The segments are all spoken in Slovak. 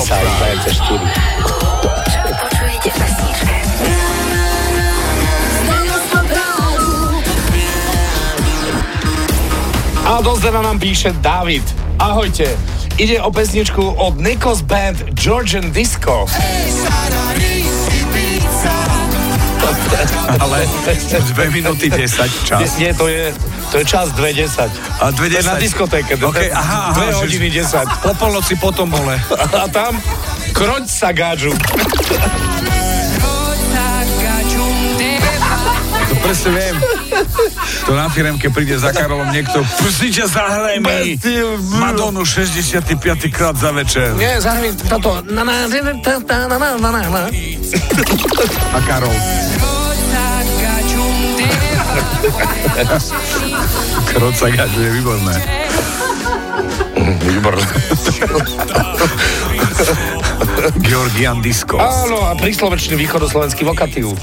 sa aj 24. Počujete pesničke. A do nám píše David. Ahojte. Ide o pesničku od Nikos Band Georgian Disco. Ale 2 minúty 10 čas. Nie, nie, to je, to je čas 2.10. A 2.10. To je na diskotéke. Okay, aha, aha, 2 hodiny 10. Po polnoci potom bole. A tam kroť sa gáču. To presne viem. To na firemke príde za Karolom niekto, prosím ťa, zahraj mi Madonu 65. krát za večer. Nie, zahraj toto. Na, na, na, na, na, na, na, na. A Karol. Kroca gaďu je výborné. Výborné. Georgian Disco. Áno, a príslovečný východoslovenský vokatív.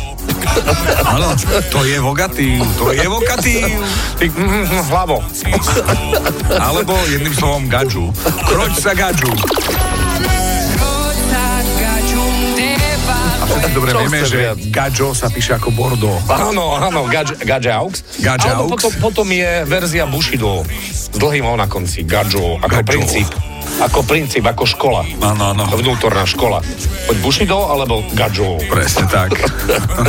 Áno, to je vogatív, to je vokatív. Ty, mm, hlavo. Alebo jedným slovom gadžu. Kroč sa gadžu. Dobre Čo vieme, že viac? sa píše ako Bordeaux. Áno, áno, Gadge, Gadge Aux. Gadge Alebo Aux. potom, potom je verzia Bushido s dlhým O na konci. Gadžo, ako Gadžo. princíp. Ako princíp, ako škola. Áno, áno. Vnútorná škola. Poď Bushido alebo Gadžo. Presne tak.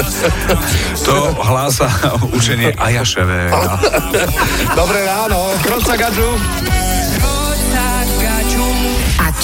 to hlása učenie Ajaševe. Dobré ráno, kroca Gadžu.